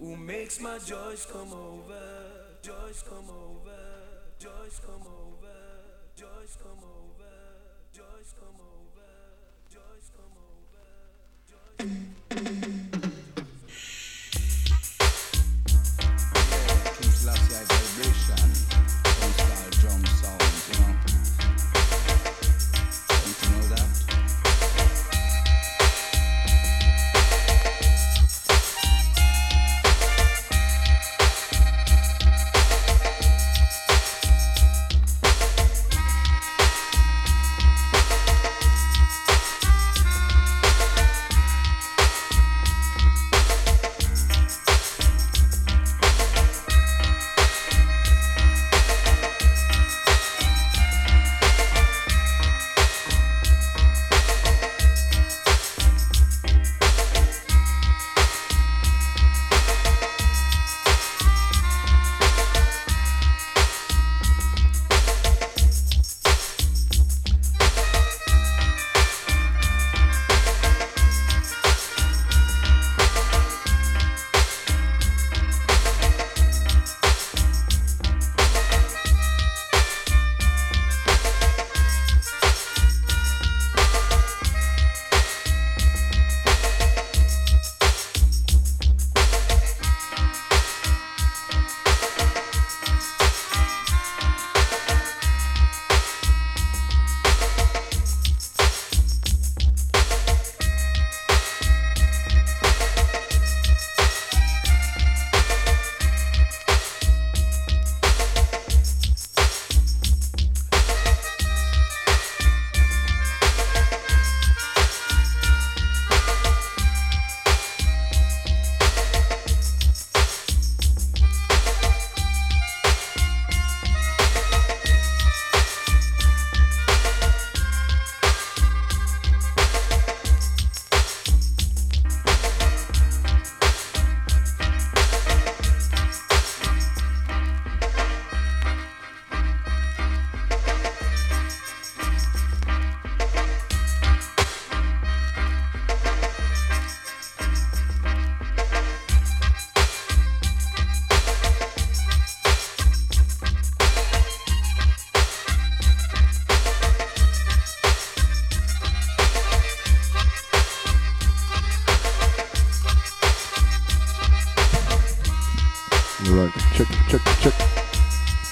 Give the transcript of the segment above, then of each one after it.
who makes my joys come over, joys come over, joys come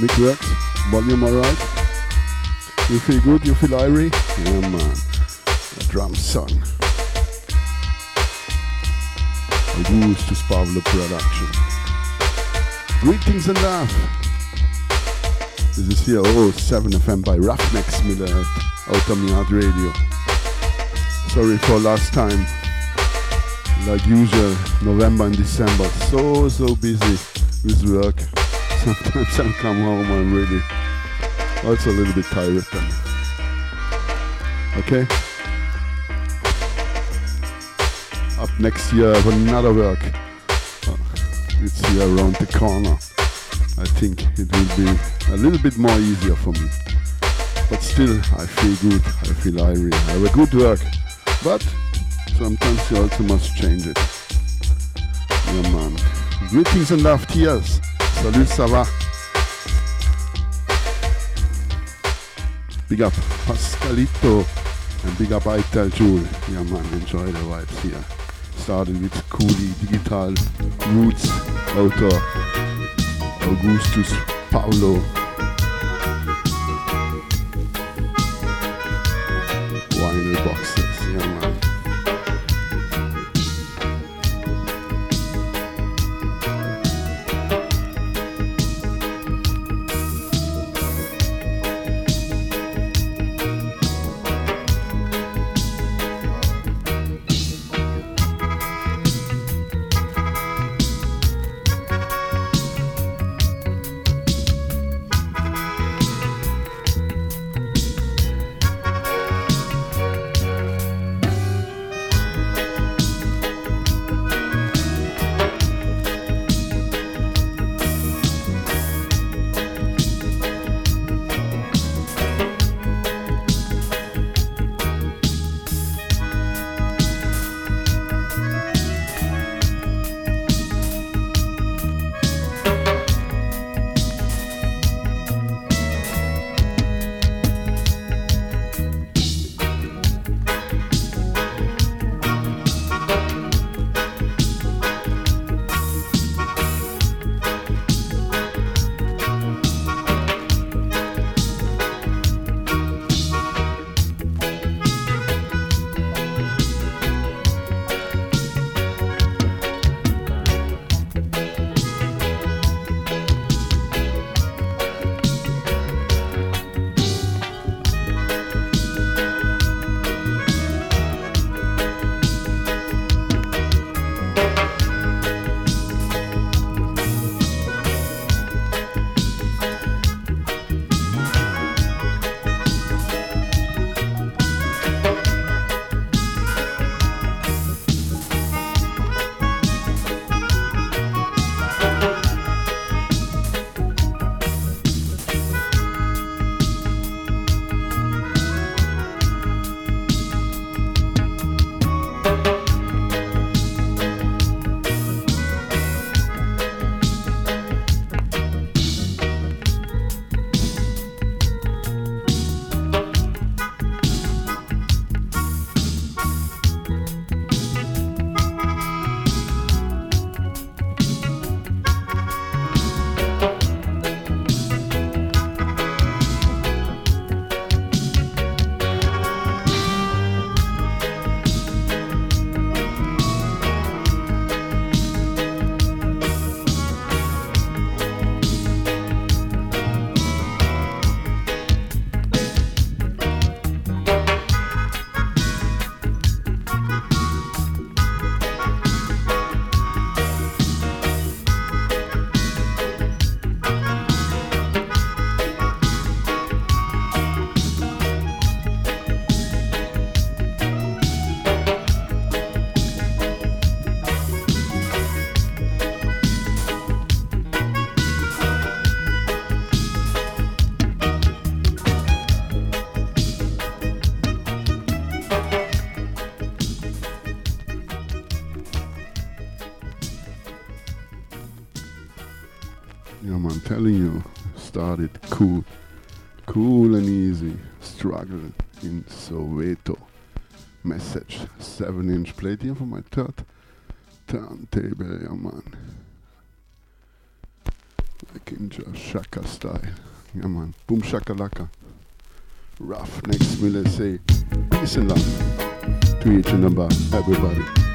works. Volume alright. You feel good? You feel irie? Yeah, man. Uh, a drum song. Augustus Pablo production. Greetings and love. This is here, oh, 7 FM by Ruffneck Smille out of Yard Radio. Sorry for last time. Like usual, November and December. So, so busy with work. Sometimes I come home, I'm really also a little bit tired. Okay? Up next year, I have another work. Uh, it's here around the corner. I think it will be a little bit more easier for me. But still, I feel good. I feel. I have a good work. But sometimes you also must change it. Yeah, man. Greetings and love, tears. Salut, ça va? Big up Pascalito and big up Ital Jewel. Yeah man, enjoy the vibes here. Started with Cooley Digital Roots author Augustus Paulo. Vinyl boxes, 7 inch plate here for my third turntable, yeah, man. Like in just Shaka style. Yeah, man. Boom shakalaka. Ruffneck Smille say, and love to each and about everybody.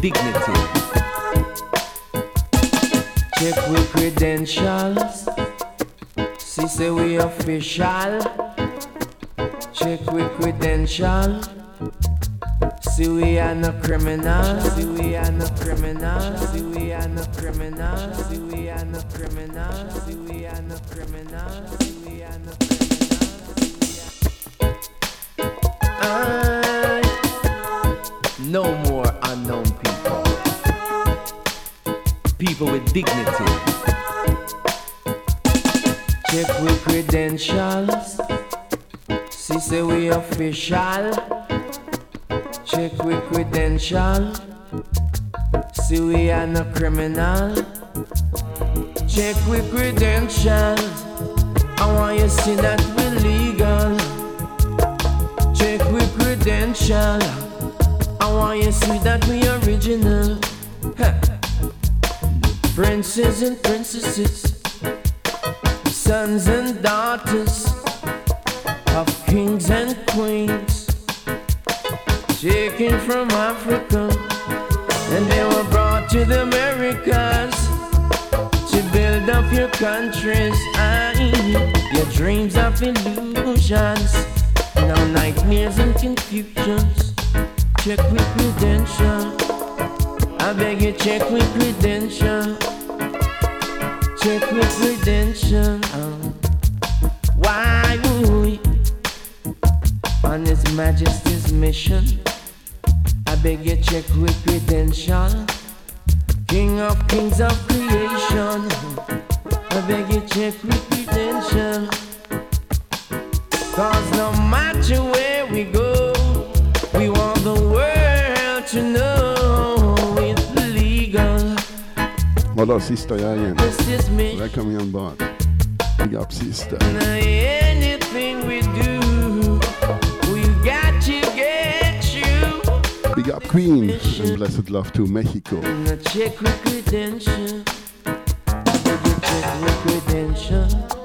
dignity. Check with credentials. See, say we official. Check with credentials. See, we are no criminal. See, we are no criminal. See, we are no criminal. See, we are no criminal. See, we are no criminal. criminal. credential. Did you check credential?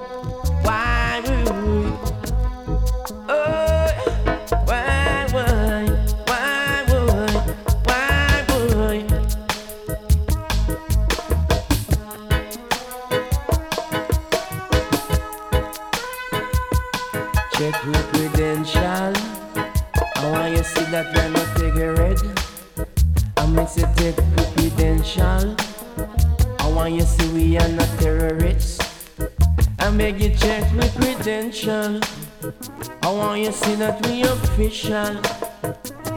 attention.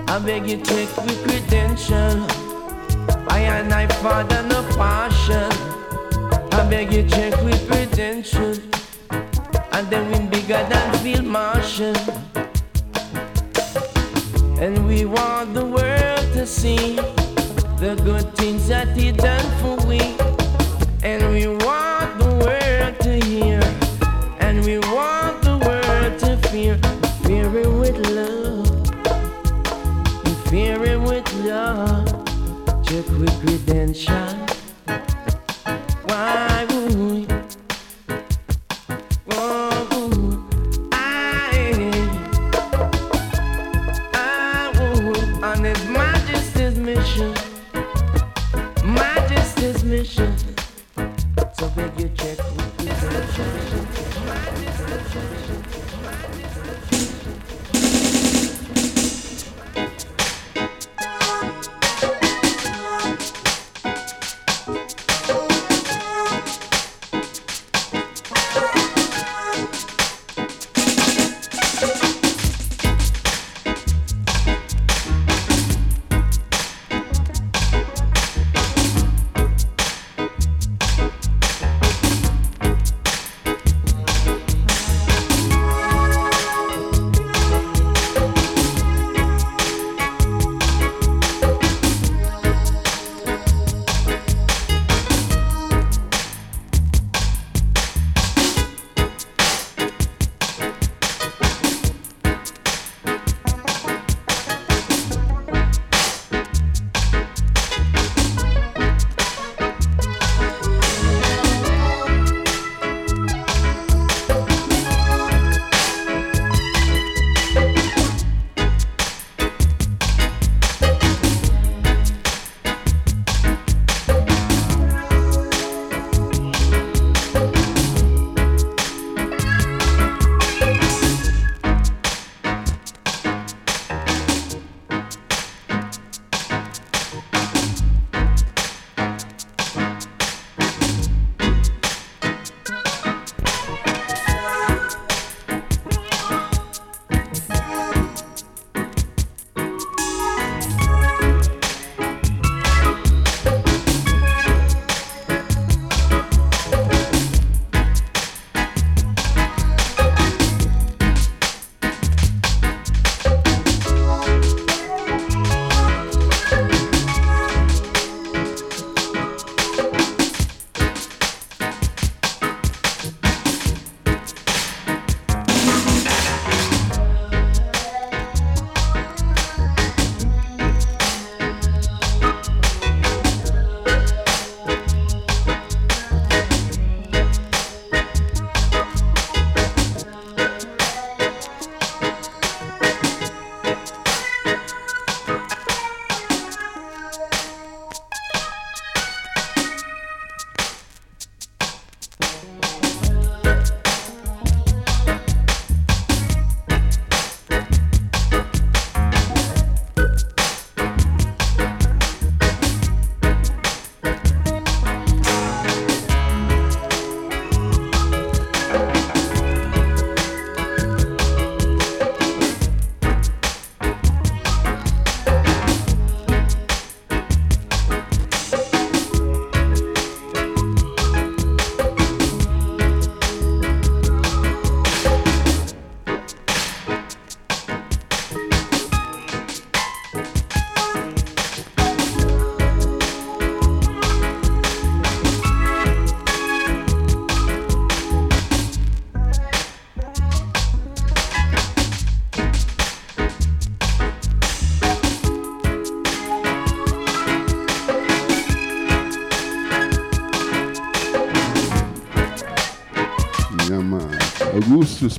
I beg you take the credential.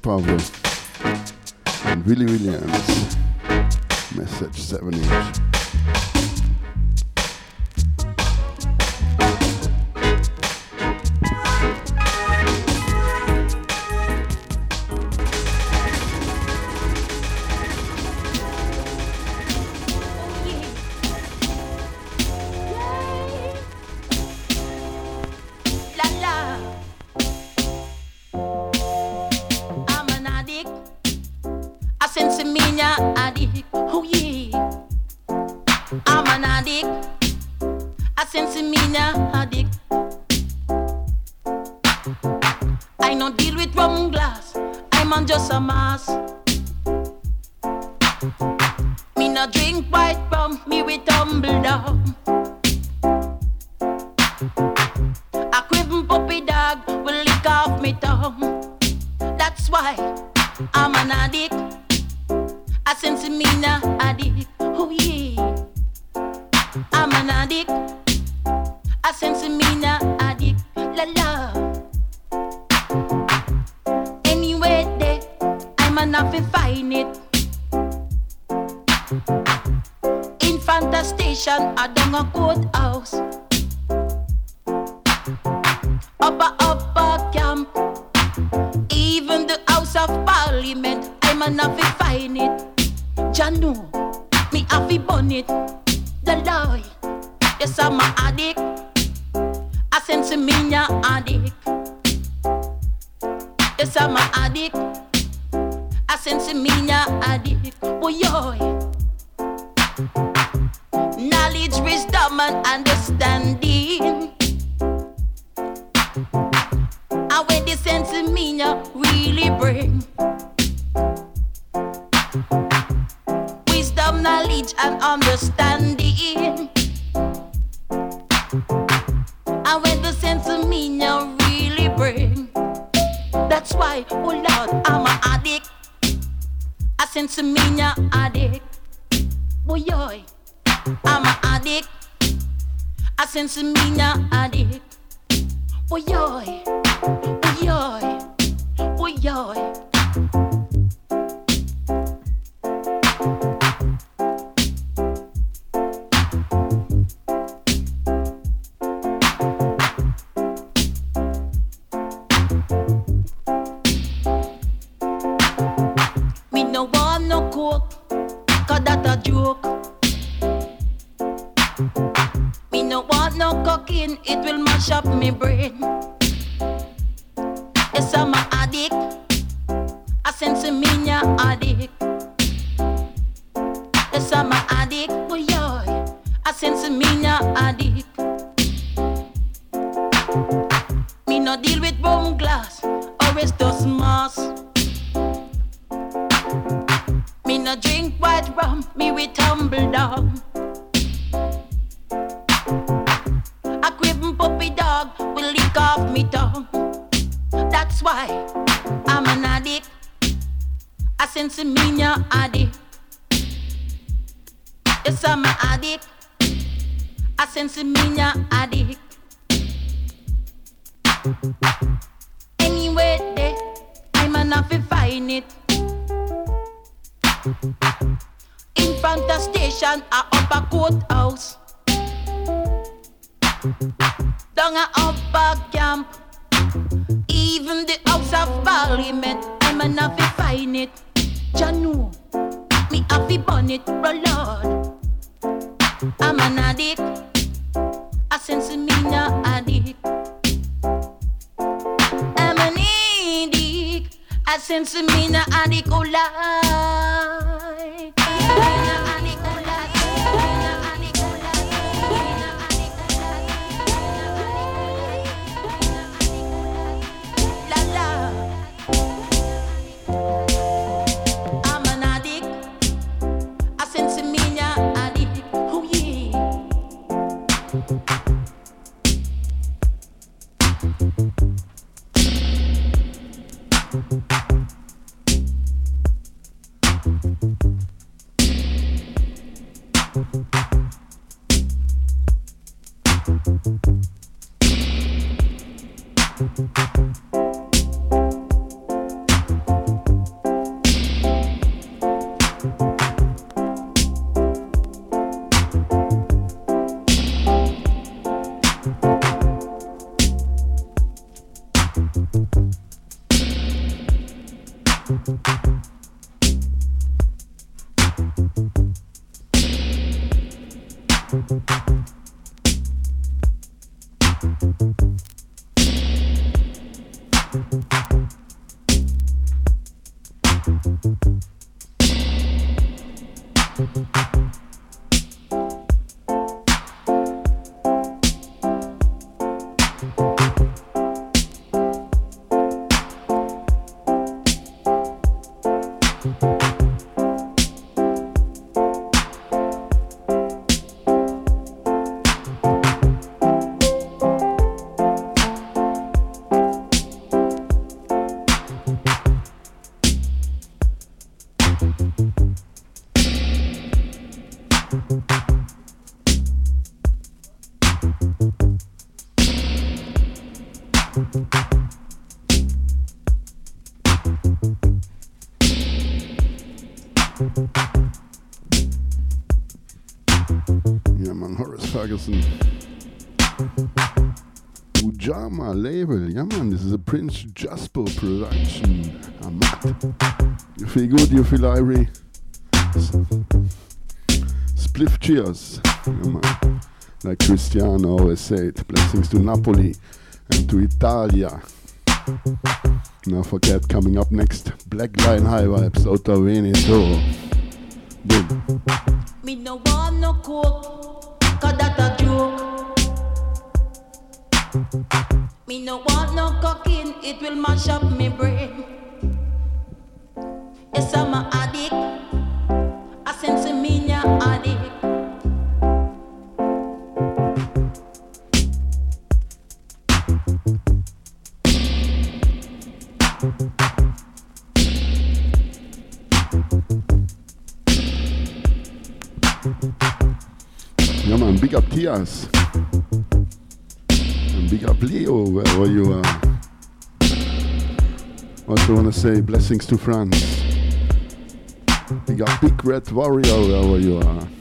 Pablo and Willie Williams. Um, message 7 inch. In front the station, a upper courthouse. Down a upper camp. Even the House of Parliament, I'm an fi find it. Janu, me a fi burn it, bro Lord. I'm an addict. I sense me now. At since me na Nicola Ferguson. Ujama label. Yeah, man, this is a Prince Jazzbo production. I'm You feel good? You feel irie? Spliff cheers. Yeah. Like Cristiano always said, blessings to Napoli and to Italia. Now forget coming up next, Black Line High Vibes out of Veneto. Boom. Me no want no coke, cause that a joke. Me no want no it will mash up me brain. Yes, I'm a addict. I sense me addict. Tias. And big up Leo, wherever you are. Also want to say blessings to France. Big up Big Red Warrior, wherever you are.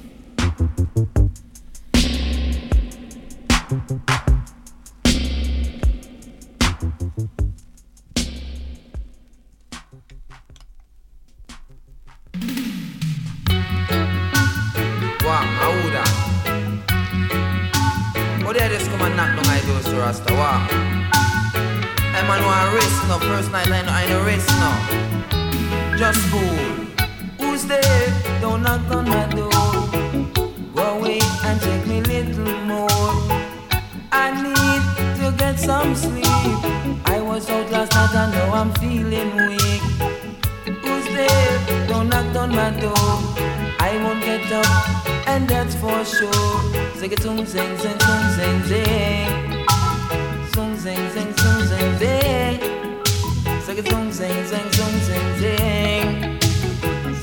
First night know I no race now. Just cool. Who's there? Don't knock on my door. Go away and take me little more. I need to get some sleep. I was out last night and now I'm feeling weak. Who's there? Don't knock on my door. I won't get up, and that's for sure. Sing it, sing, sing, sing, sing, sing, sing. Sing, sing, sing, sing, sing, sing. Sing it, sing, sing, sing, sing, sing, sing.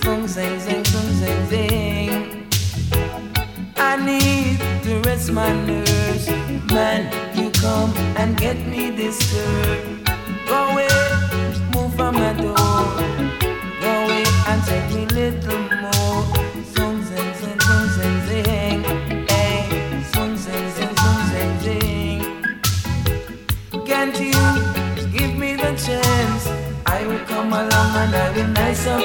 Sing, sing, sing, sing, sing, sing. I need to rest my nerves. Man, you come and get me disturbed. Go Yeah,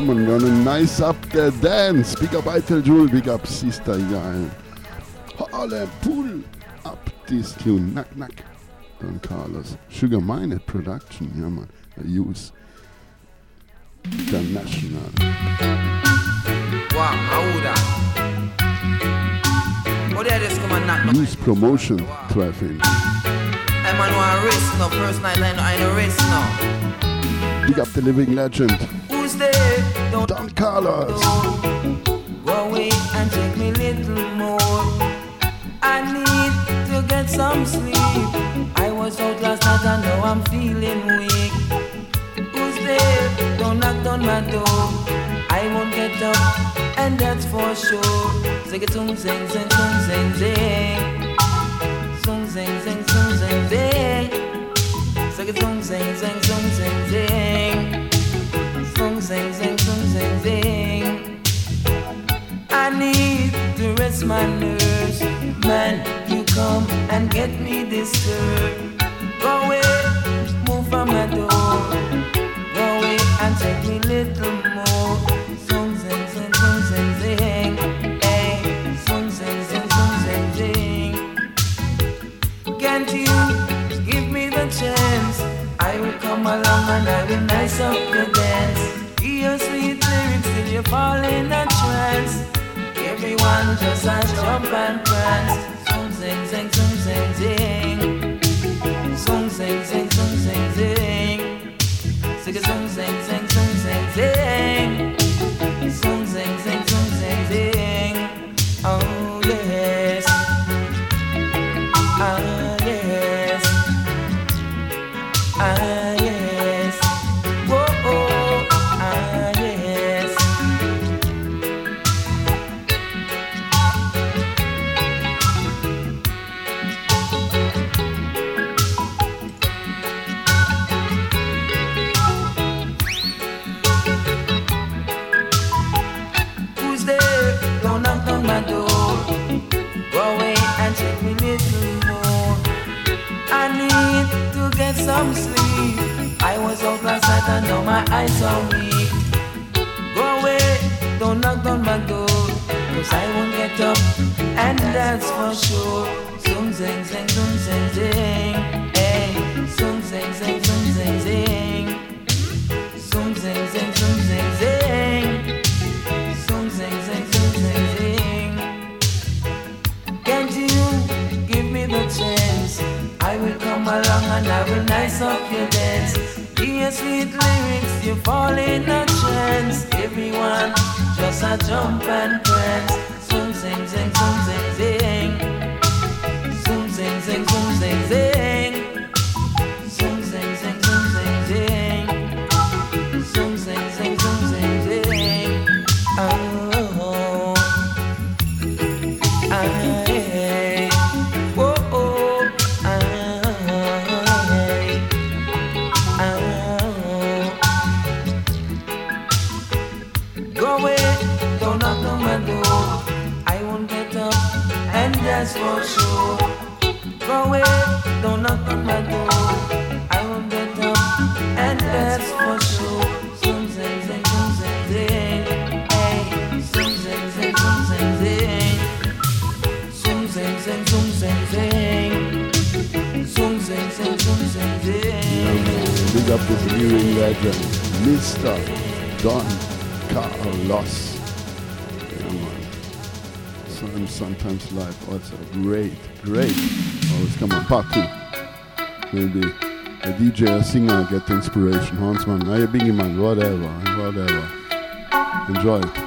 man, gonna nice up the dance. Big up Eitel Jewel, big up Sister Yael. Harlem, pull up this tune. Knack, knack. Don Carlos. Sugar Mined production, yeah, man. I use international. Wow, how Use promotion traffic. I'm on one race now. First night I know I no race now. Big up the living legend. Who's there? Don't Don Carlos. Go away and take me little more. I need to get some sleep. I was out last night and now I'm feeling weak. Who's there? Don't knock on my door. I won't get up, and that's for sure. Sing it, sing, sing, sing, sing, sing. Sing, sing, sing, sing, sing, sing. Sing it, sing, sing, sing, sing, sing, sing. Sing, sing, sing, sing, sing, sing. I need to rest my nerves. Man, you come and get me disturbed. Go away, move from my door. Go away and take me little come along and I will nice up the dance. Hear sweet lyrics till you fall in a trance. Everyone just a jump and prance. Sing, sing, sing, sing, sing, sing. Sing, sing, sing, sing, sing, sing. Sing, sing, sing, sing, sing, sing, sing. Eyes are weak. Go away, don't knock on my door. Cause I won't get up, and that's for sure. Zoom, zing, zing, zoom, zing, zing. Hey, zoom, zing, zing, zoom, zing, zing. Come along and I will nice up your dance. Hear sweet lyrics, you fall in a trance. Everyone just a jump and prance. Zoom, zing, zing, zoom, don't knock on my door. I won't get up, and that's for sure. Go away, don't knock on my door. I won't get up, and that's for sure. Zoom, zing, zing, zoom, zing, zing. Hey, zoom, zing, zing, zoom, zing, zing. Zoom, zing, zing, zoom, zing, zing. Zing, zing, zing. Big up this living legend, Mr. Don Carlos. Some, sometimes life also great, great. Always come on, part two. Maybe a DJ, a singer get the inspiration. Hans man, are you biggie man, whatever, whatever. Enjoy it.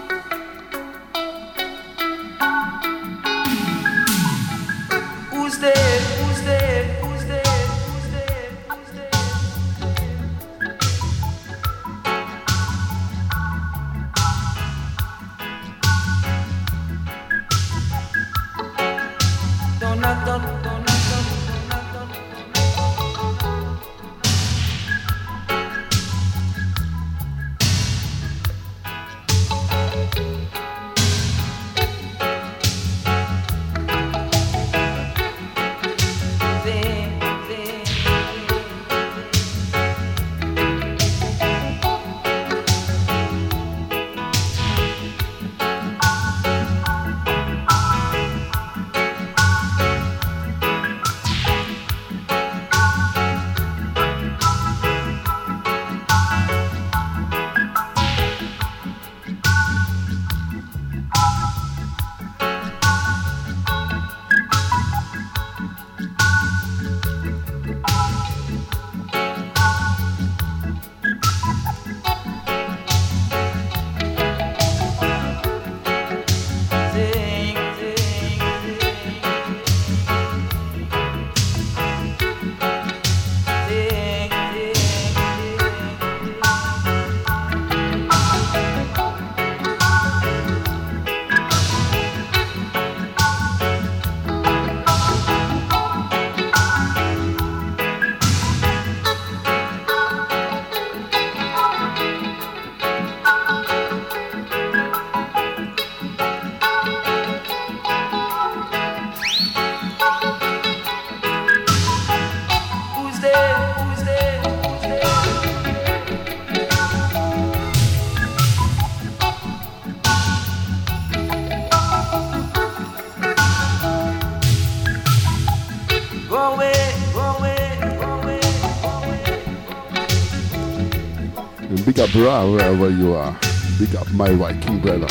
Up wherever you are. Big up my Viking brother.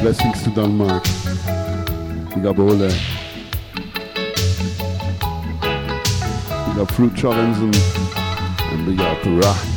Blessings to Denmark. Big up Ole. Big up Fruit Challenge and, and big up Ra.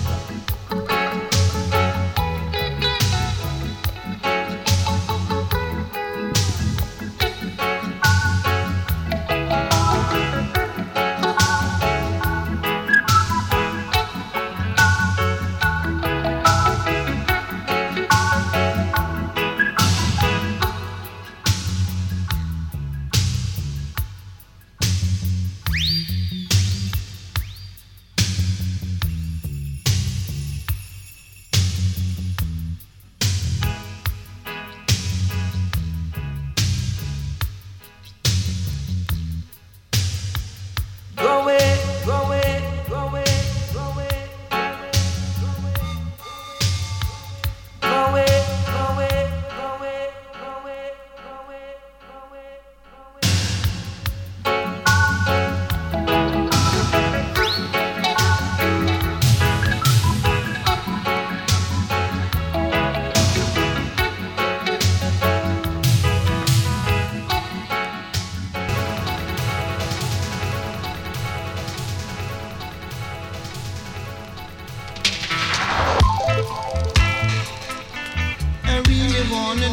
wanna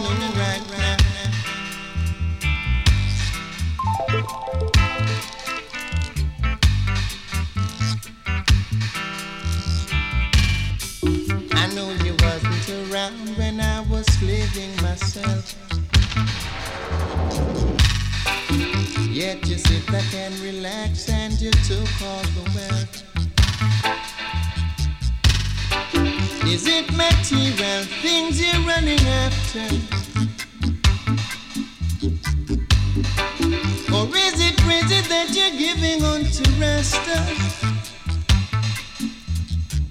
material things you're running after? Or is it crazy that you're giving on to rest?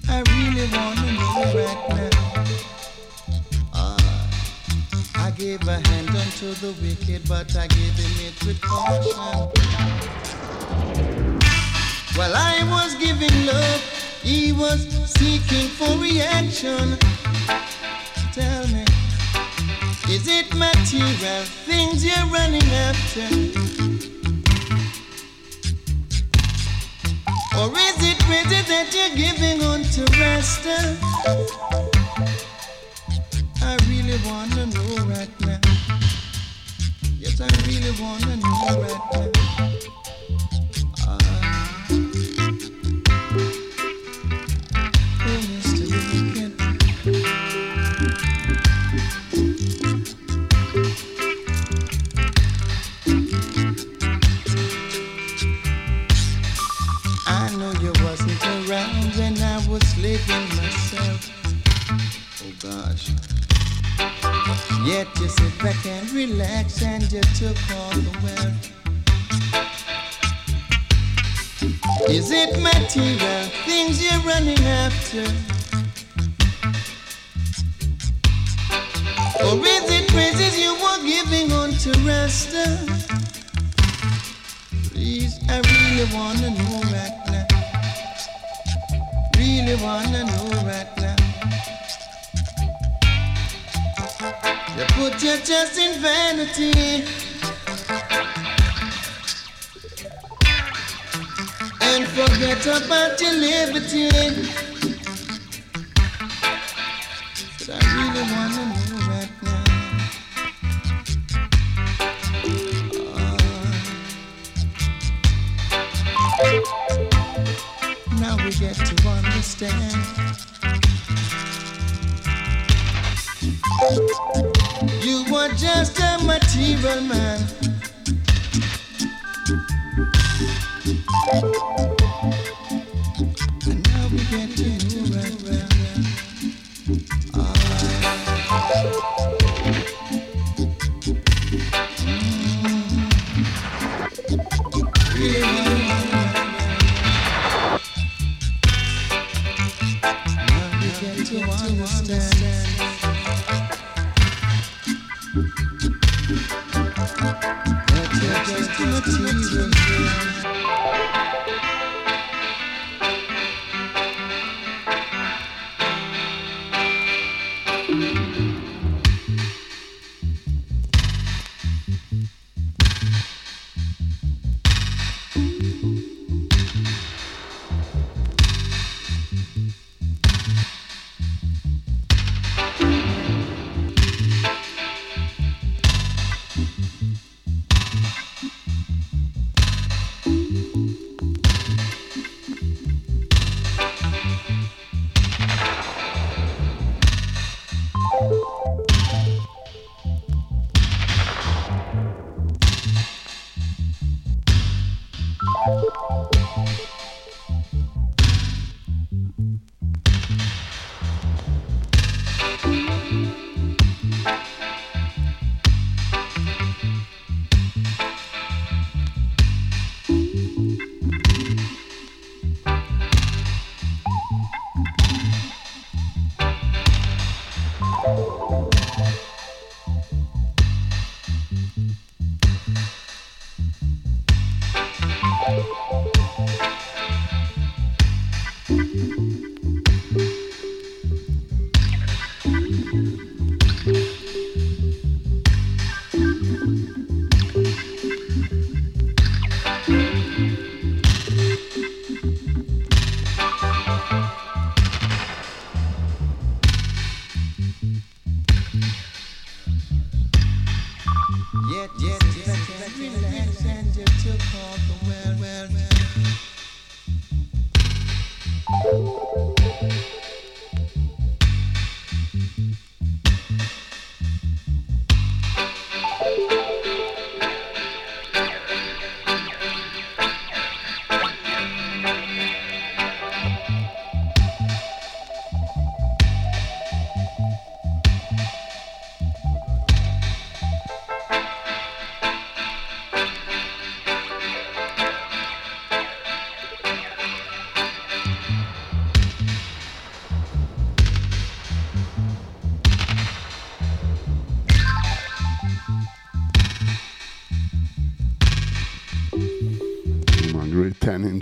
I really wanna know right now. Ah, I gave a hand unto the wicked, but I gave him it with caution. While I was giving love, he was seeking for reaction. Tell me, is it material things you're running after? Or is it crazy that you're giving on to rest? I really wanna know right now. Yes, I really wanna know right now. Back and relax and you took all the wealth. Is it material things you're running after? Or is it praises you were giving on to rest? Please, I really wanna know right now. Really wanna know right now. You put your trust in vanity and forget about your liberty.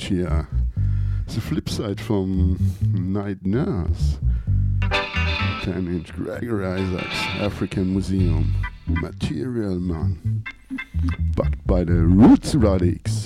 change here. The flip side from Night Nurse. 10 inch Gregor Isaacs, African Museum, Material Man. Backed by the Roots Radics.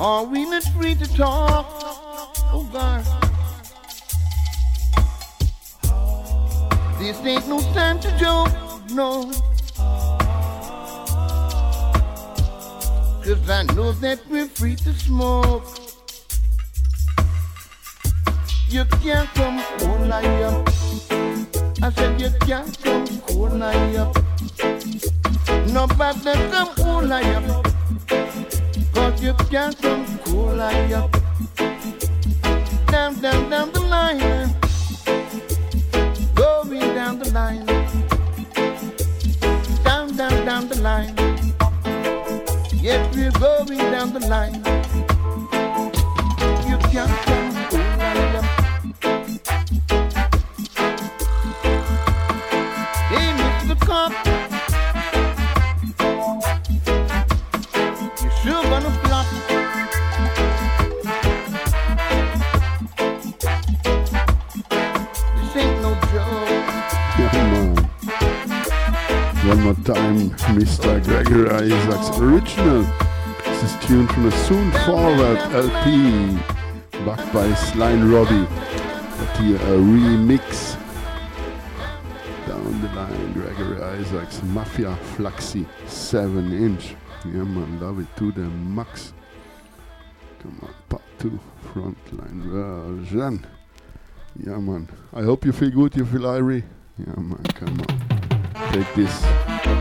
Are we not free to talk? Oh God. This ain't no time to joke, no. Cause I know that we're free to smoke. You can't come cool I up. I said you can't come cool I up. Nobody come cool I up you got from cool like up. Down, down, down the line. Going down the line. Down, down, down the line. Yes, we're going down the line. more time, Mr. Gregory Isaacs original. This is tuned from the Soon Forward LP, backed by Sly & Robbie. But here a remix. Down the line, Gregory Isaacs Mafia Fluxy 7 inch. Yeah man, love it to the max. Come on, part 2, frontline version. Yeah man, I hope you feel good, you feel irie. Yeah man, come on. Take this.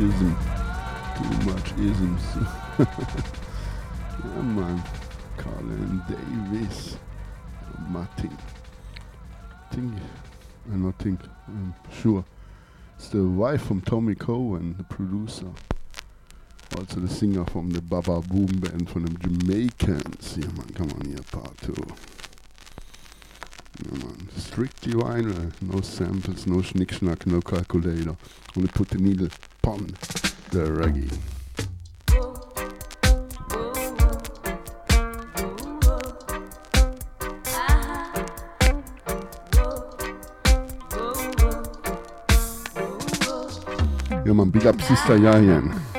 Ism. Too much isms. yeah, man. Carlene Davis. Martin. Think, I not think, I'm sure. It's the wife from Tommy Cowan, the producer. Also the singer from the Baba Boom Band from the Jamaicans. Yeah, man, come on here, part two. Yeah, man. Strictly vinyl, no samples, no schnick schnack, no calculator. Only put the needle upon the reggae. Ja, man, big up Sister Yayan.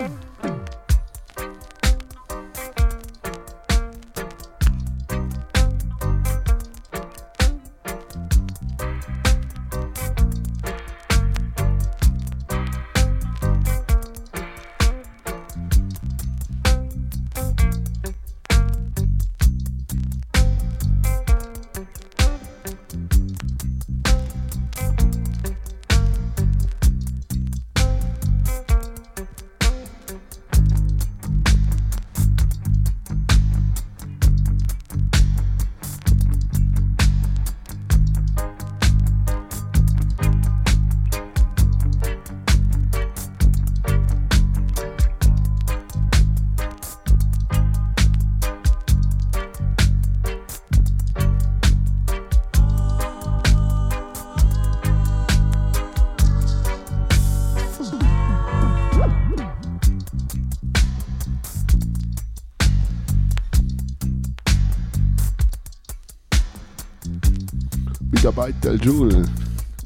Joule.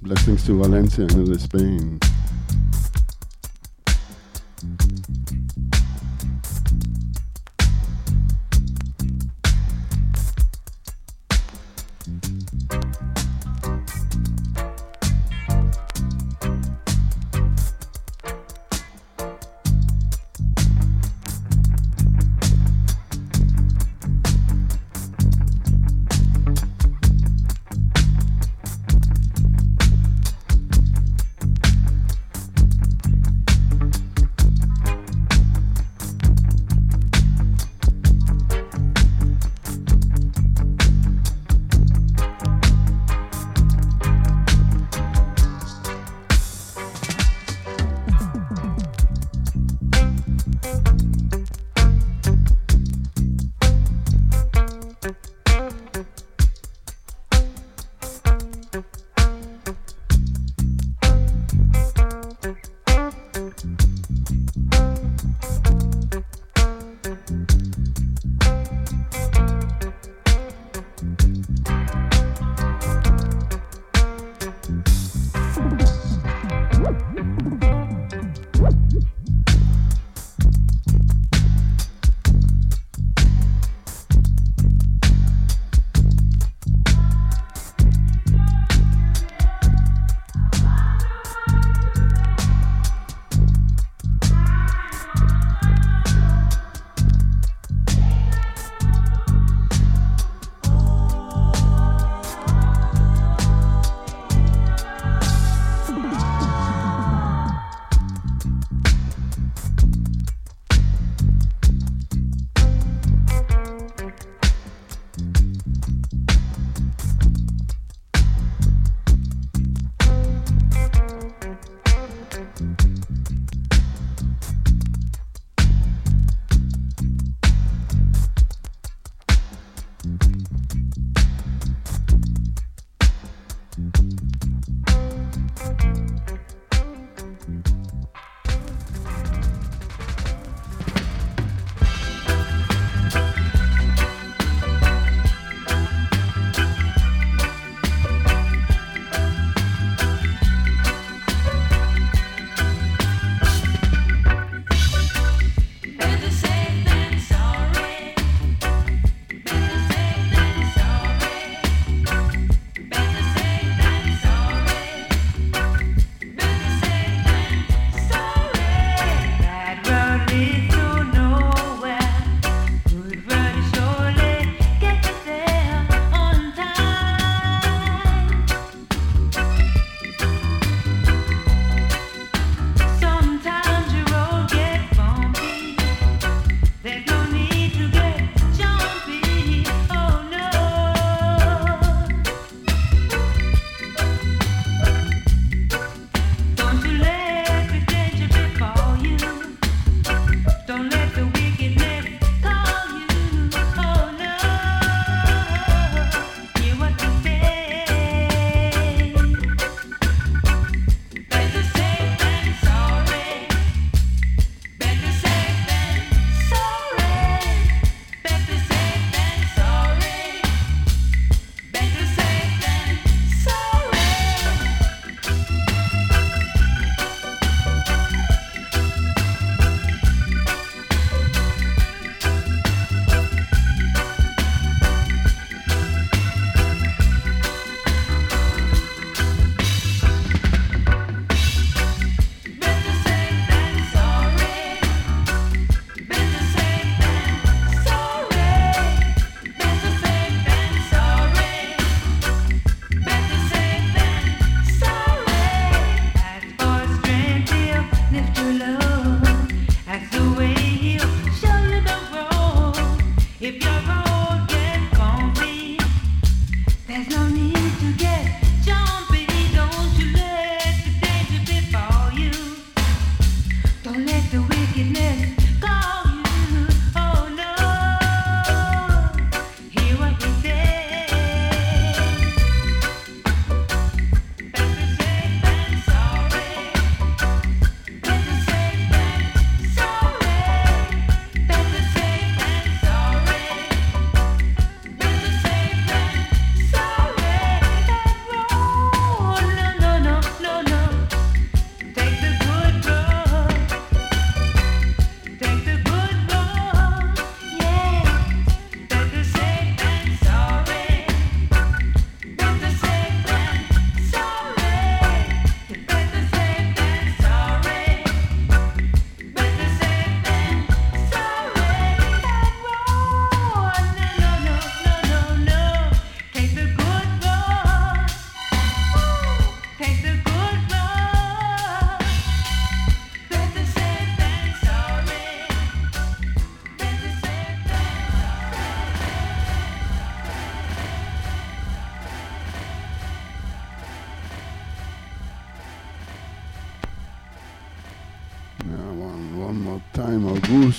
Blessings to Valencia and Spain.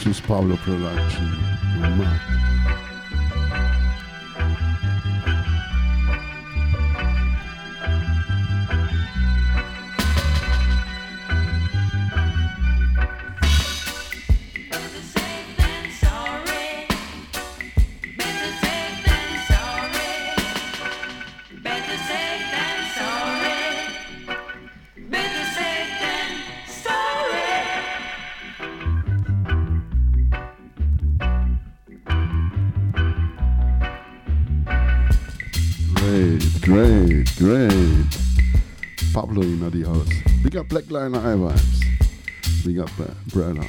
Augustus Pablo Production. Got Black Line Eye Vibes. We got Brother.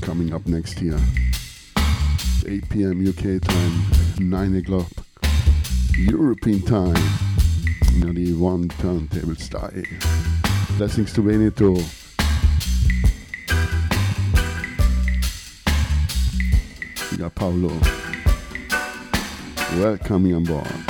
Coming up next year. 8 p.m. UK time, 9 o'clock European time. Know, the one turntable style. Blessings to Benito. We got Paulo. Welcome on board.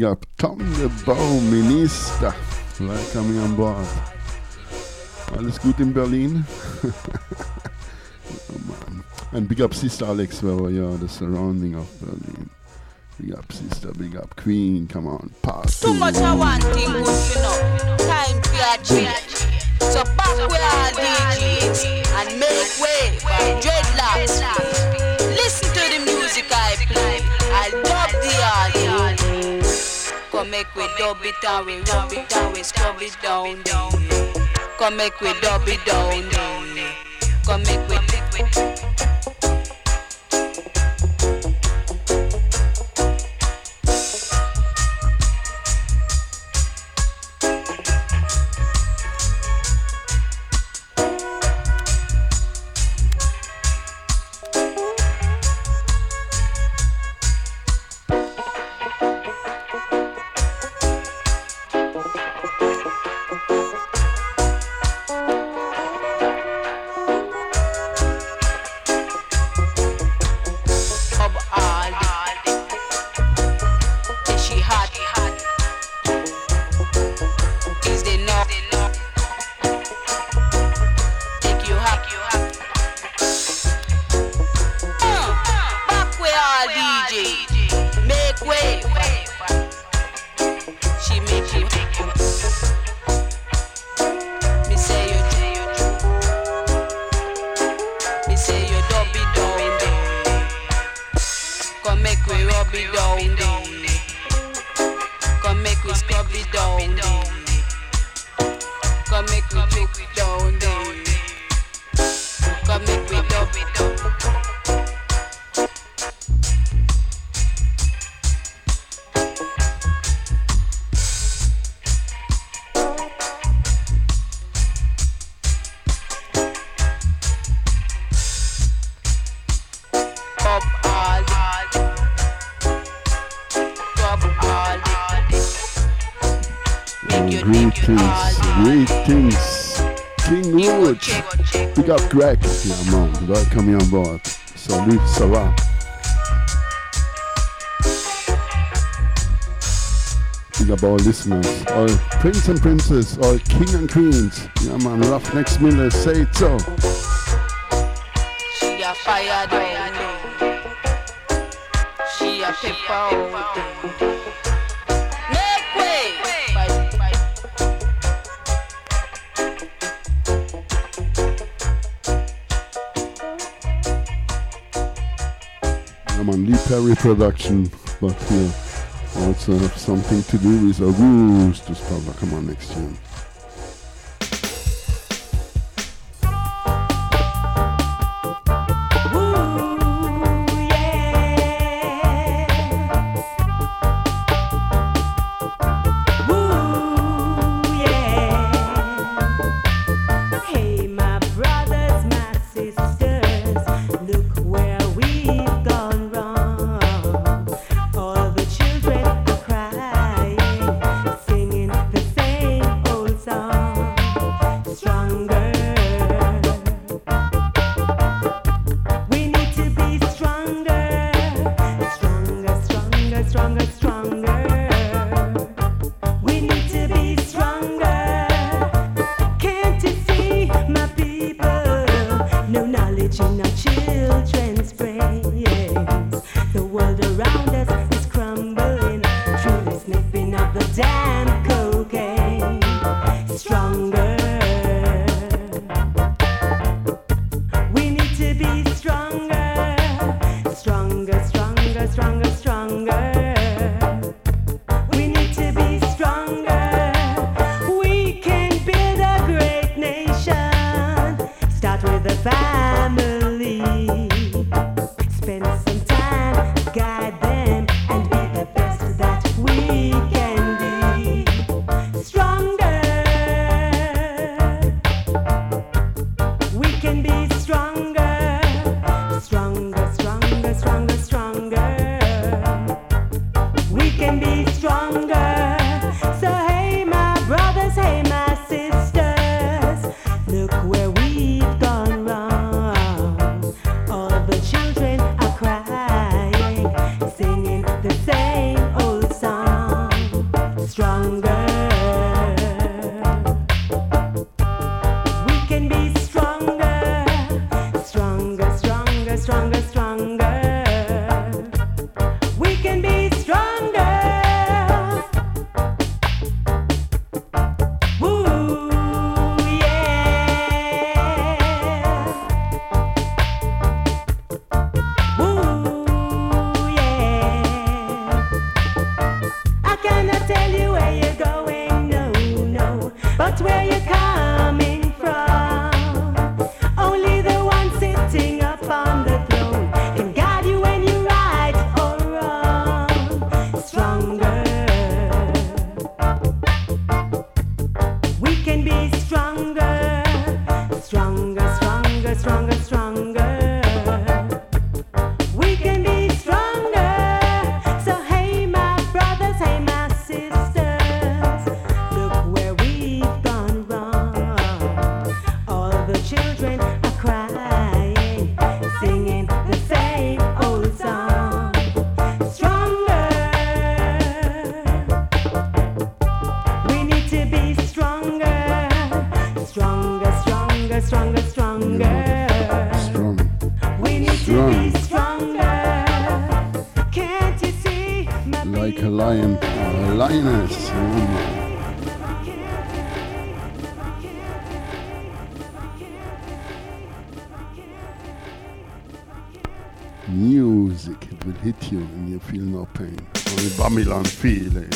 Big up Tom the Bauminister. Like coming on board. Alles gut in Berlin? oh and big up Sister Alex, where you are, the surrounding of Berlin. Big up Sister, big up Queen, come on, pass. Too much I want thing good to know. Time for a change. So back with all DJs and make way for dreadlocks. We dub it and we rub it and we scrub it down. Come make we dub it down. Come make Yeah, man. Coming on board. Salut, ça va? Big up all listeners, all prince and princess, all king and queens. Yeah, man. Rough next minute, say it so. She a fire She a production, but we also have something to do with Augustus on, next tune. feeling. Eh?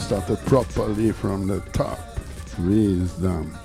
Started properly from the top. Raise them.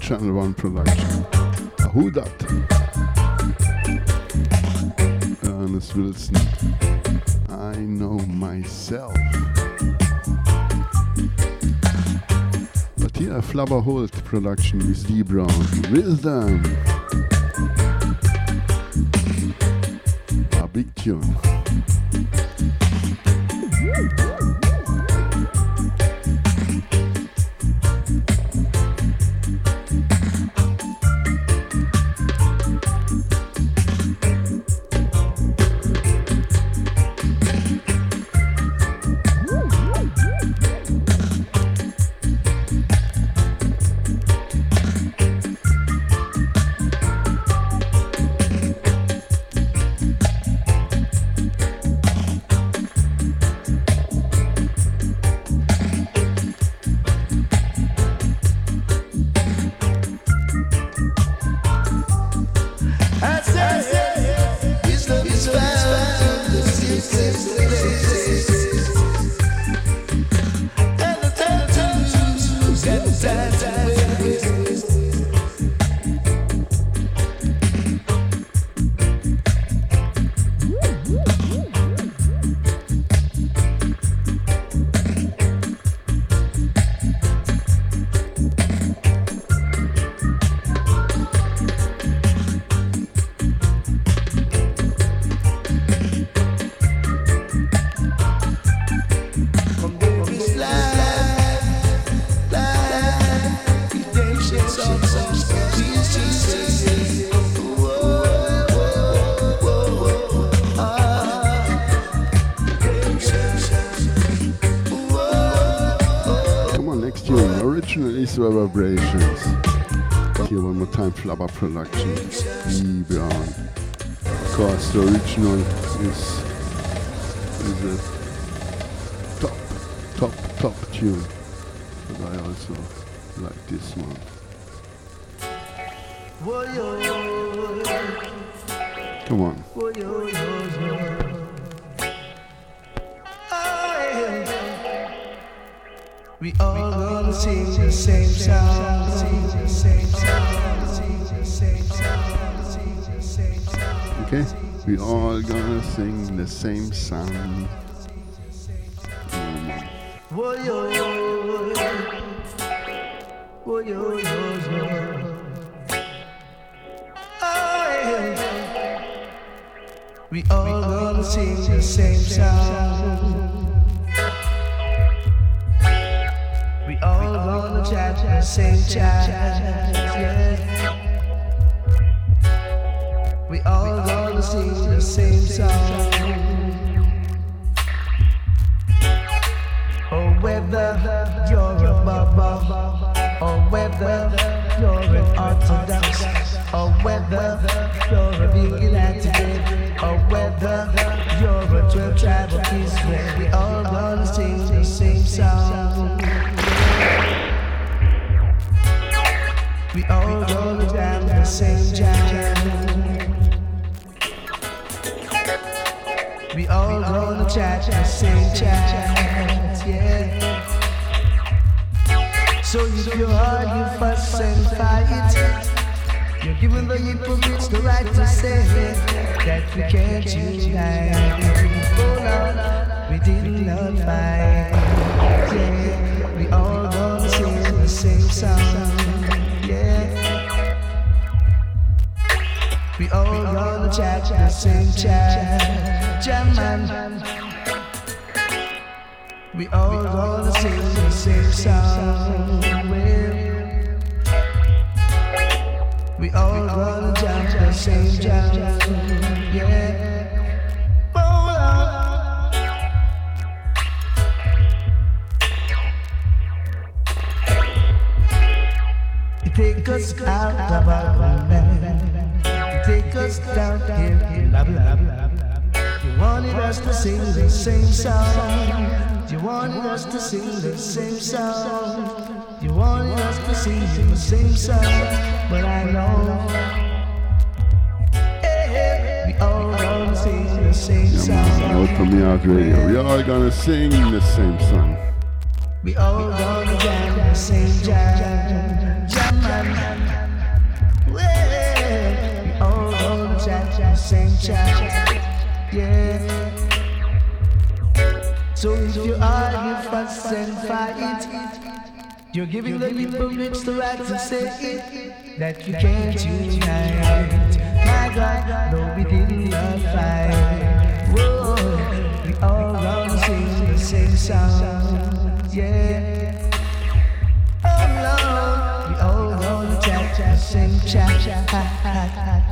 Channel One production. Who that? Ernest Wilson. I know myself. But here, Flabba Holt production with D Brown. Wisdom. Vibrations. Here one more time, Flabba Productions. E. Of course, the original is, is a top, top, top tune. But I also like this one. Come on. Okay, we all gonna sing the same yeah. We all gonna sing the same song. Chat the same chat, yeah. So if you argue, fuss and fight, you're giving the hypocrites the right to say that we can't unite. Oh no, we did not fight. Yeah, we all gonna sing the same song. Yeah. We all gonna chat the same chat. Jam man. We all gonna sing the same song. We all gonna jam the same jam. Yeah. Oh, Lord. You take us out of our land. You take us down here, wanted us to sing the same song. You wanted us to sing the same song. You wanted us to sing the same song. But I know. We all gonna sing the same song. Welcome out radio. We all gonna sing the same song. We all gonna jam the same jam. Jam man. We all gonna jam the same jam yeah. So if you argue, fuss, and fight, you're giving the people the right to say it that you can't unite. My God, no, we didn't fight. Whoa, we all run sing the same song, yeah. Oh Lord, we all run chat, same chat,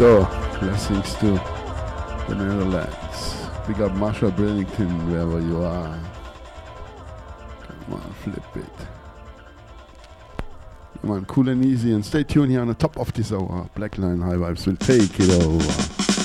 door. Blessings to the Netherlands. Big up Marsha Brennington wherever you are. Come on, flip it. Come on, cool and easy and stay tuned here on the top of this hour. Black Line High Vibes will take it over.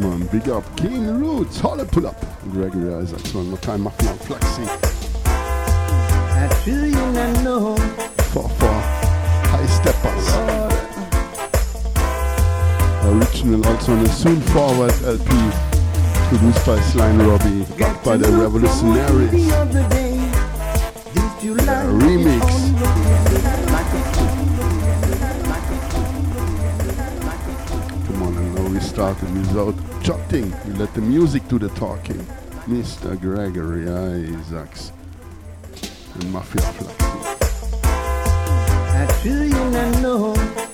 man. Big up. King Roots. Holla pull up. Gregory Isaacson. more time machen wir? Fluxy. Natürlich, I know. For, for High Steppers. Lord. Original also on the soon forward LP. Produced by Sly & Robbie. Backed by the Revolutionaries. The yeah, remix. started without chatting. We let the music do the talking. Mr. Gregory Isaacs and Mafia I feel you not know.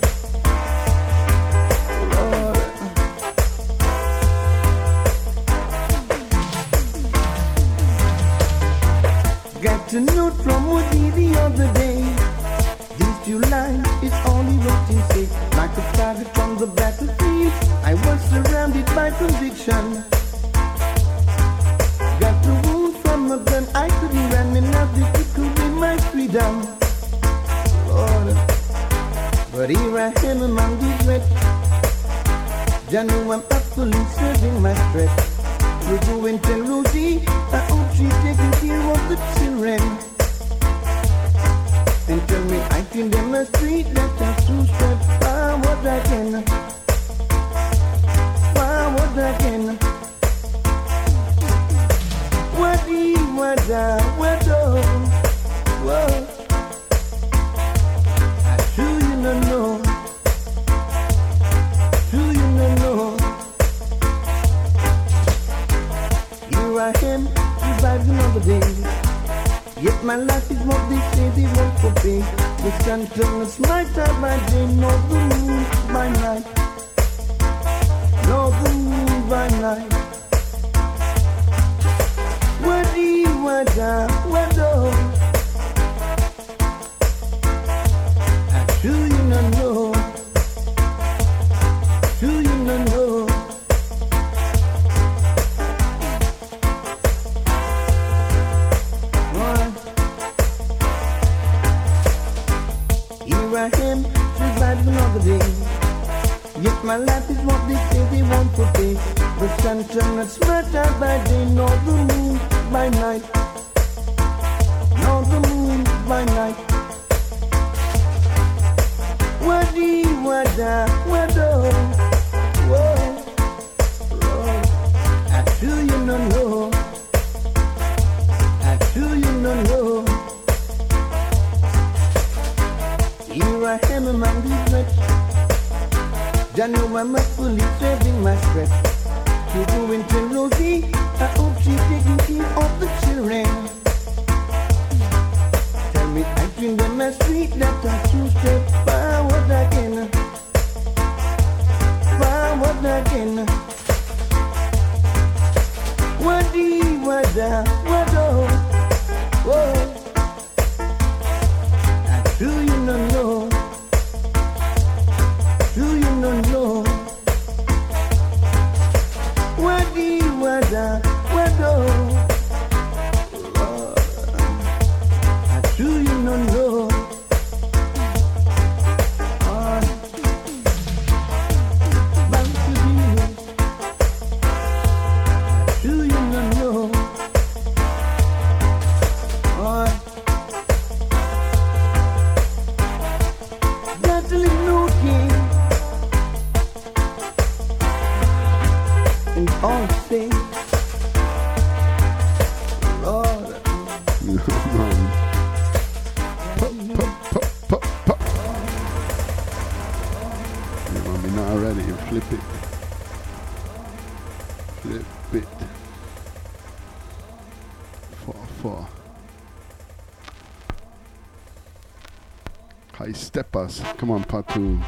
Come on, two.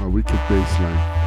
A wicked bass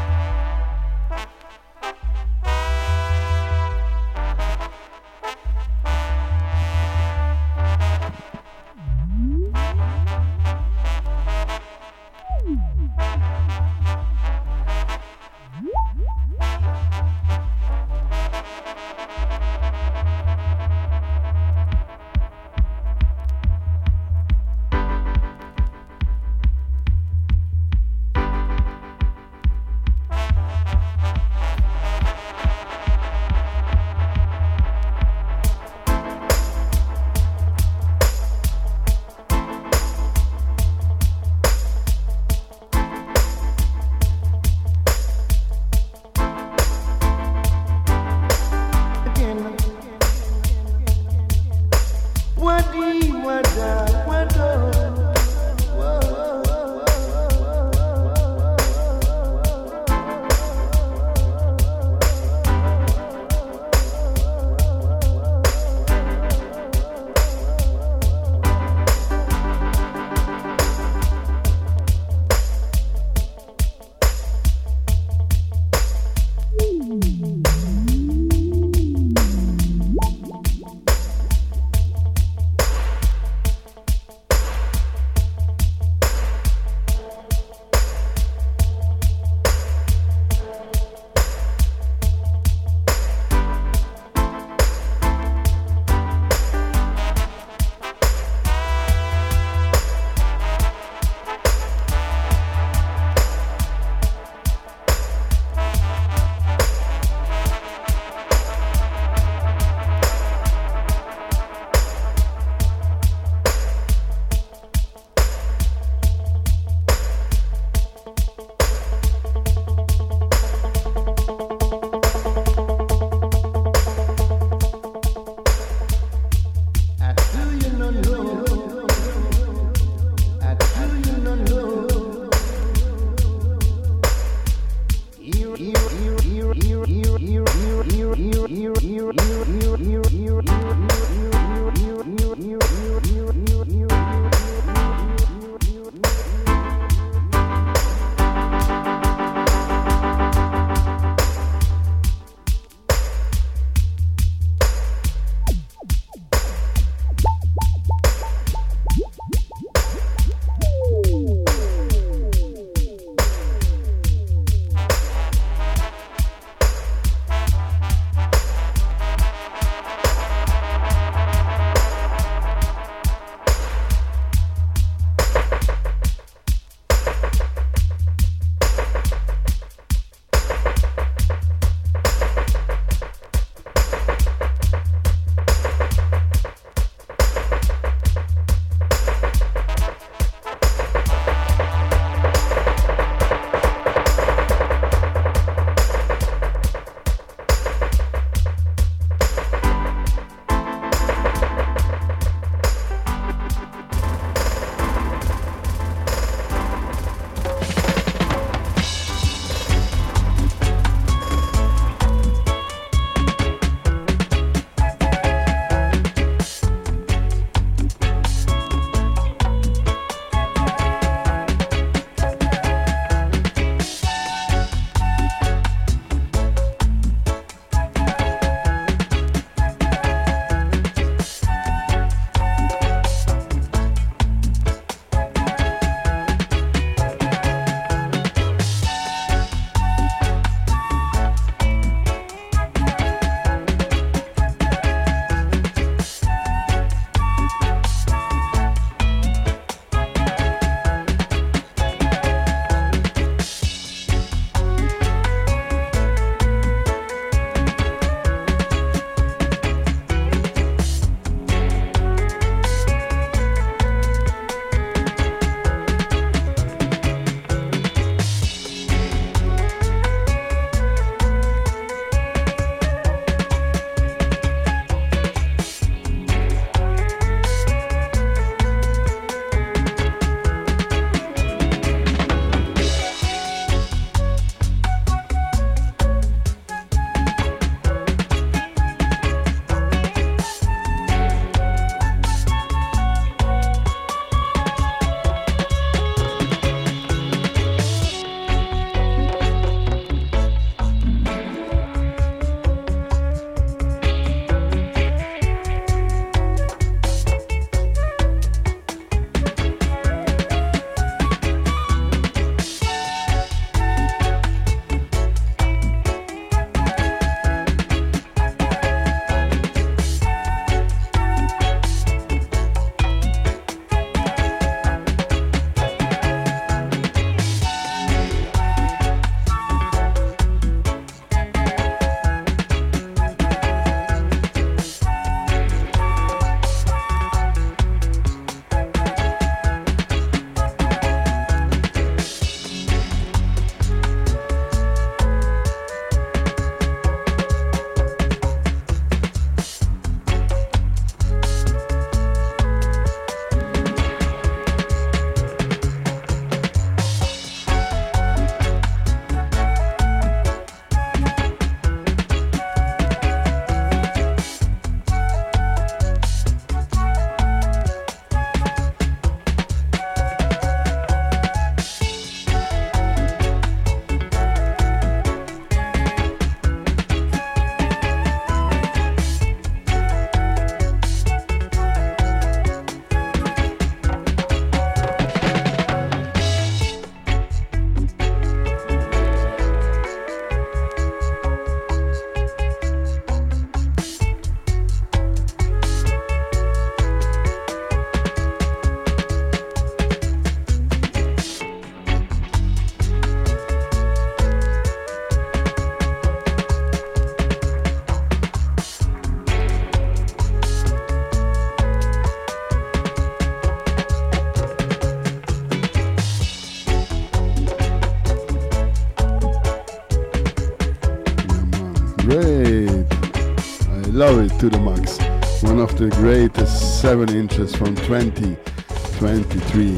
to the max. One of the greatest 7 inches from 2023.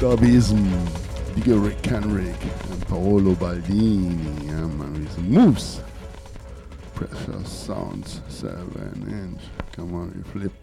Dubism, Digger Rick Henrik, and Paolo Baldini. Yeah, man, with moves. Precious sounds, 7 inch. Come on, you flip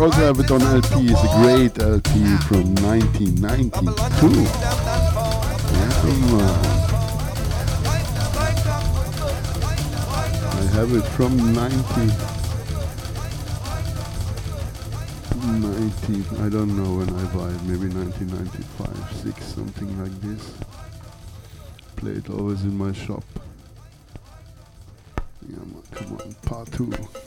also have it on LP. It's a great LP from 1992. Yeah. I have it from 19. 90, I don't know when I buy it, maybe 1995, 6, something like this. Play it always in my shop. 2.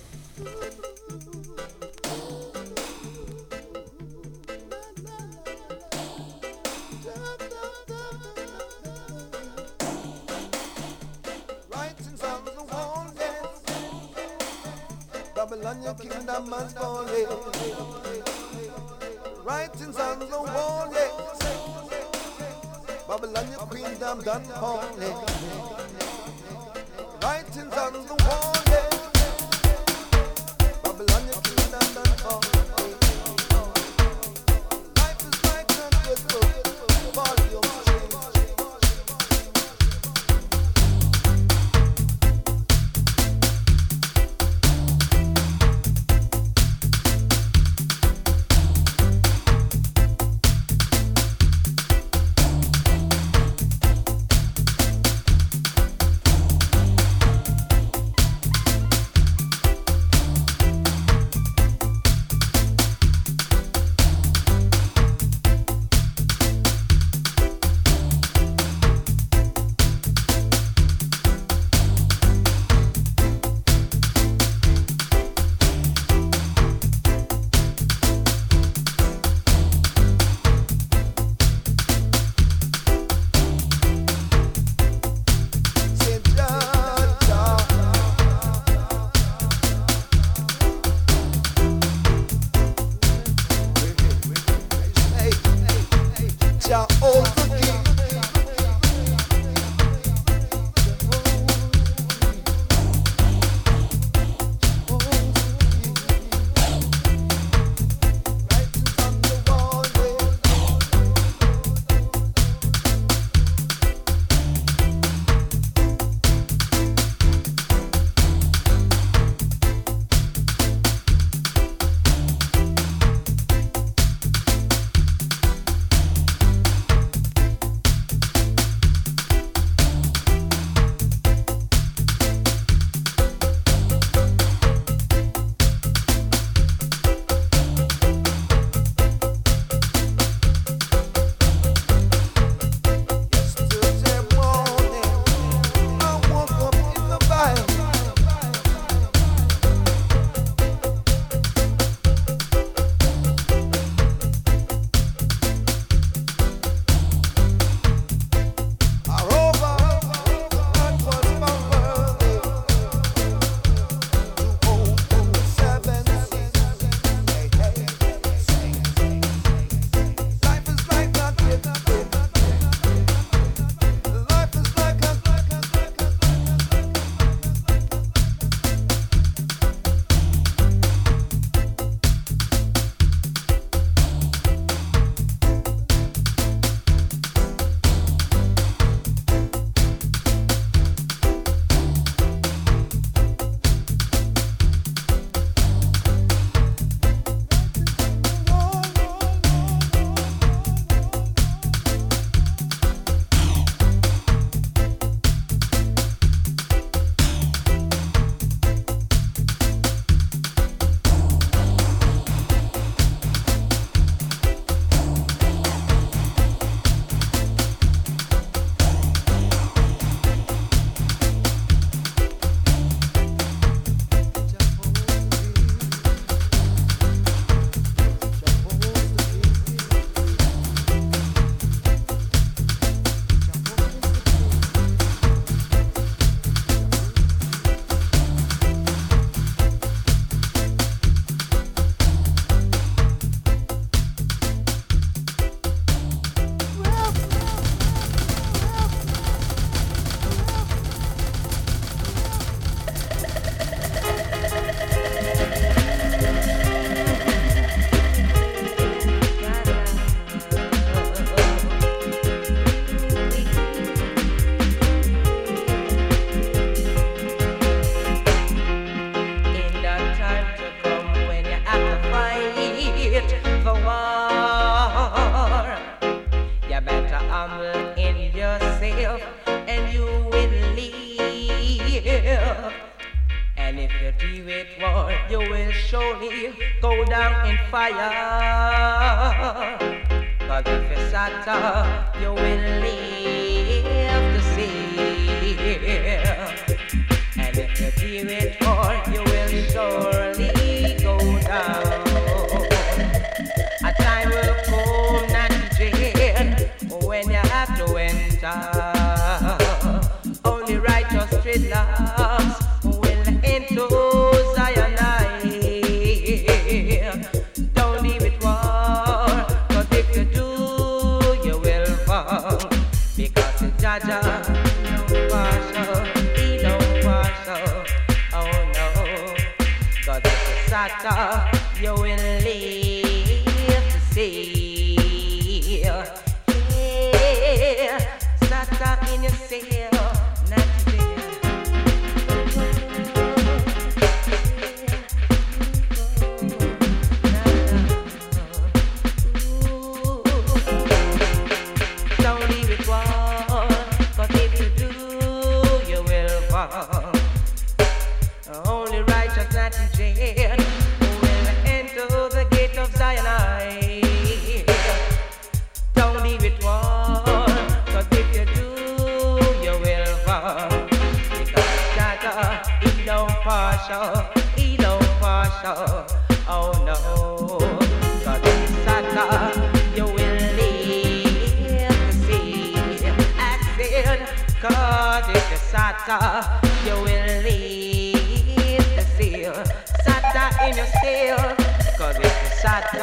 Not in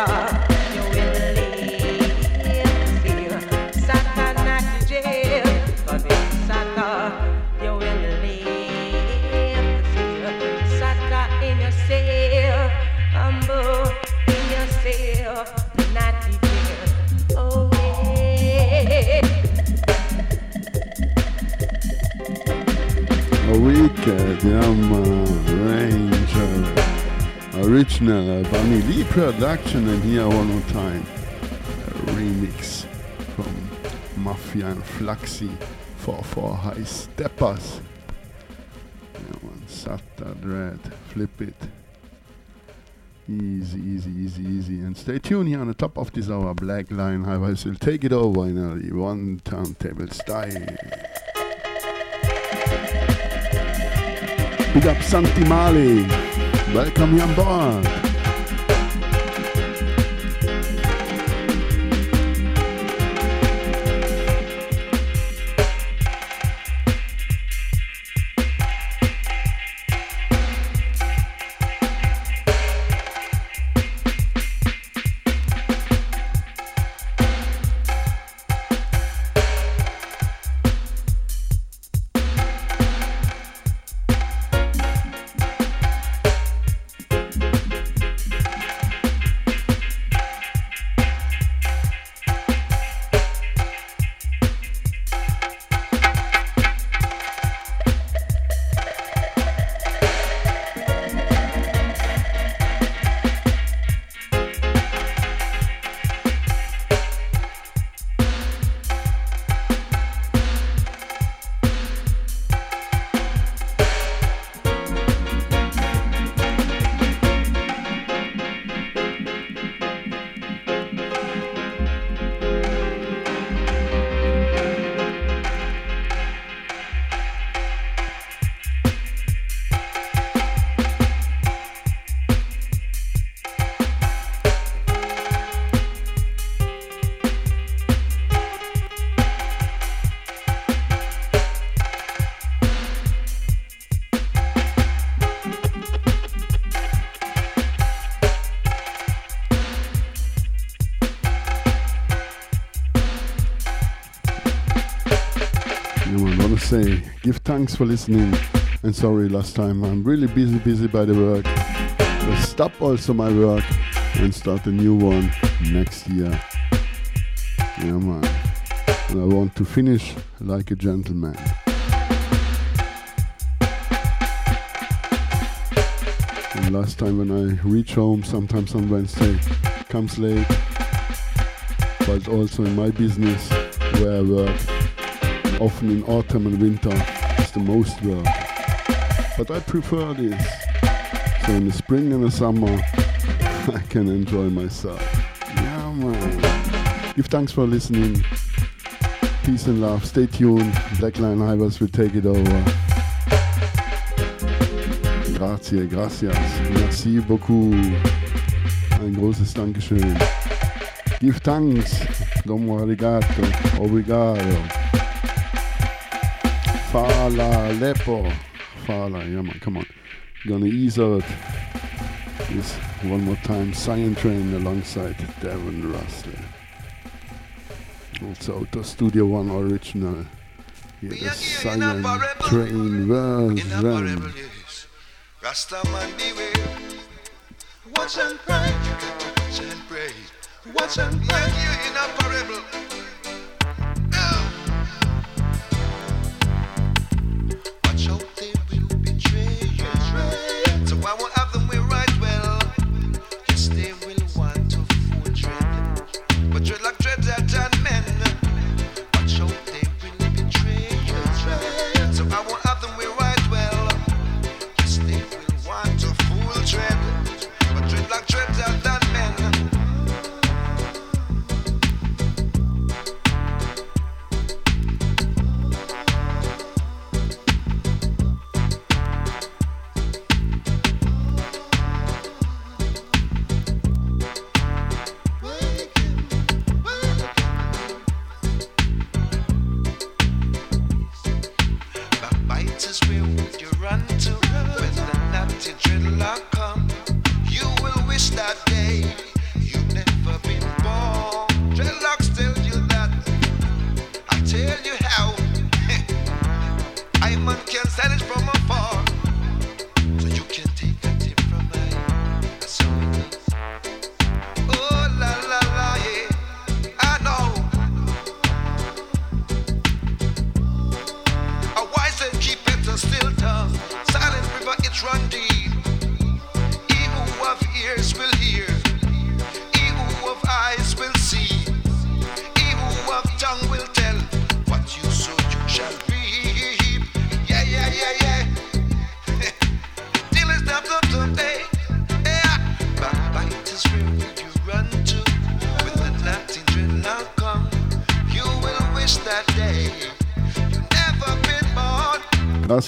you Sata, you will live here Saka in your cell Humble in your cell Not to see. Original uh, Bunny Lee production and here one more time. A remix from Mafia and Fluxy for four high steppers. Yeah man, Sata Dread, flip it. Easy, easy, easy, easy. And stay tuned here on the top of this hour, Black Line Highways will take it over in a one turntable style. Big up Santi Mali. Welcome here on board. Thanks for listening. And sorry last time, I'm really busy, busy by the work. Stop also my work and start a new one next year. Yeah, man. And I want to finish like a gentleman. And last time when I reach home, sometimes on Wednesday, comes late. But also in my business, where I work, often in autumn and winter the most though. But I prefer this. So in the spring and the summer, I can enjoy myself. Yeah, man. Give thanks for listening. Peace and love. Stay tuned. Blackline Hivers will take it over. Grazie, gracias. Merci beaucoup. Ein großes Dankeschön. Give thanks. Domo arigato. Obrigado. Fala Aleppo. Fala, yeah man, come on. Gonna ease out this one more time. Cyan Train alongside Darren Rustler. Also out of Studio One original. Yeah, the Cyan Train version. Rastaman Watch and pray, watch and pray, watch and pray.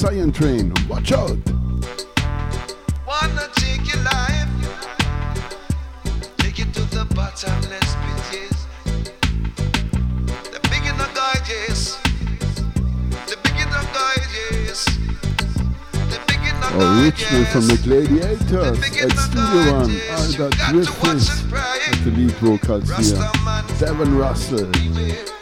Science Train. Watch out! Wanna take your life, take it to the bottomless pit, The beginner guide, yes. The beginner guide, yes. The beginner guide, from the Gladiators at Studio One. All Griffiths the lead vocals here. Devon Russell.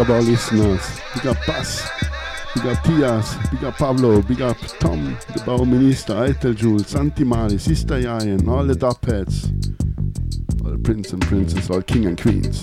Up our listeners. Big up Bass. Big up Tias. Big up Pablo. Big up Tom, the Bau Minister, Eitel Jules, Santi Mali, Sister Yayan, all the top. All the prince and princess, all king and queens.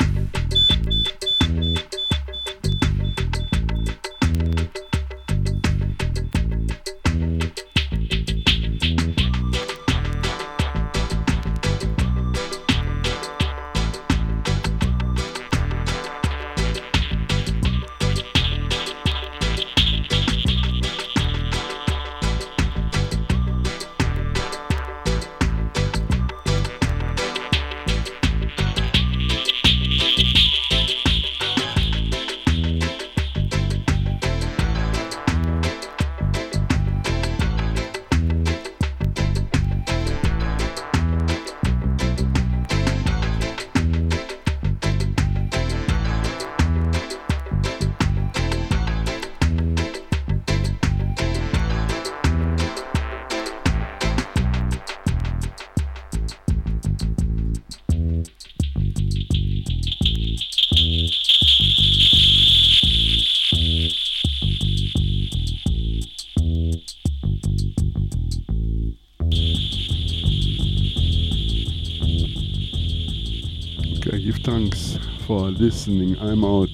Listening. I'm out.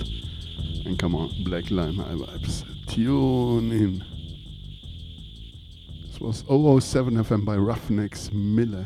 And come on, Black Lime High Vibes. Tune in. This was 007 FM by Ruffneck Smille.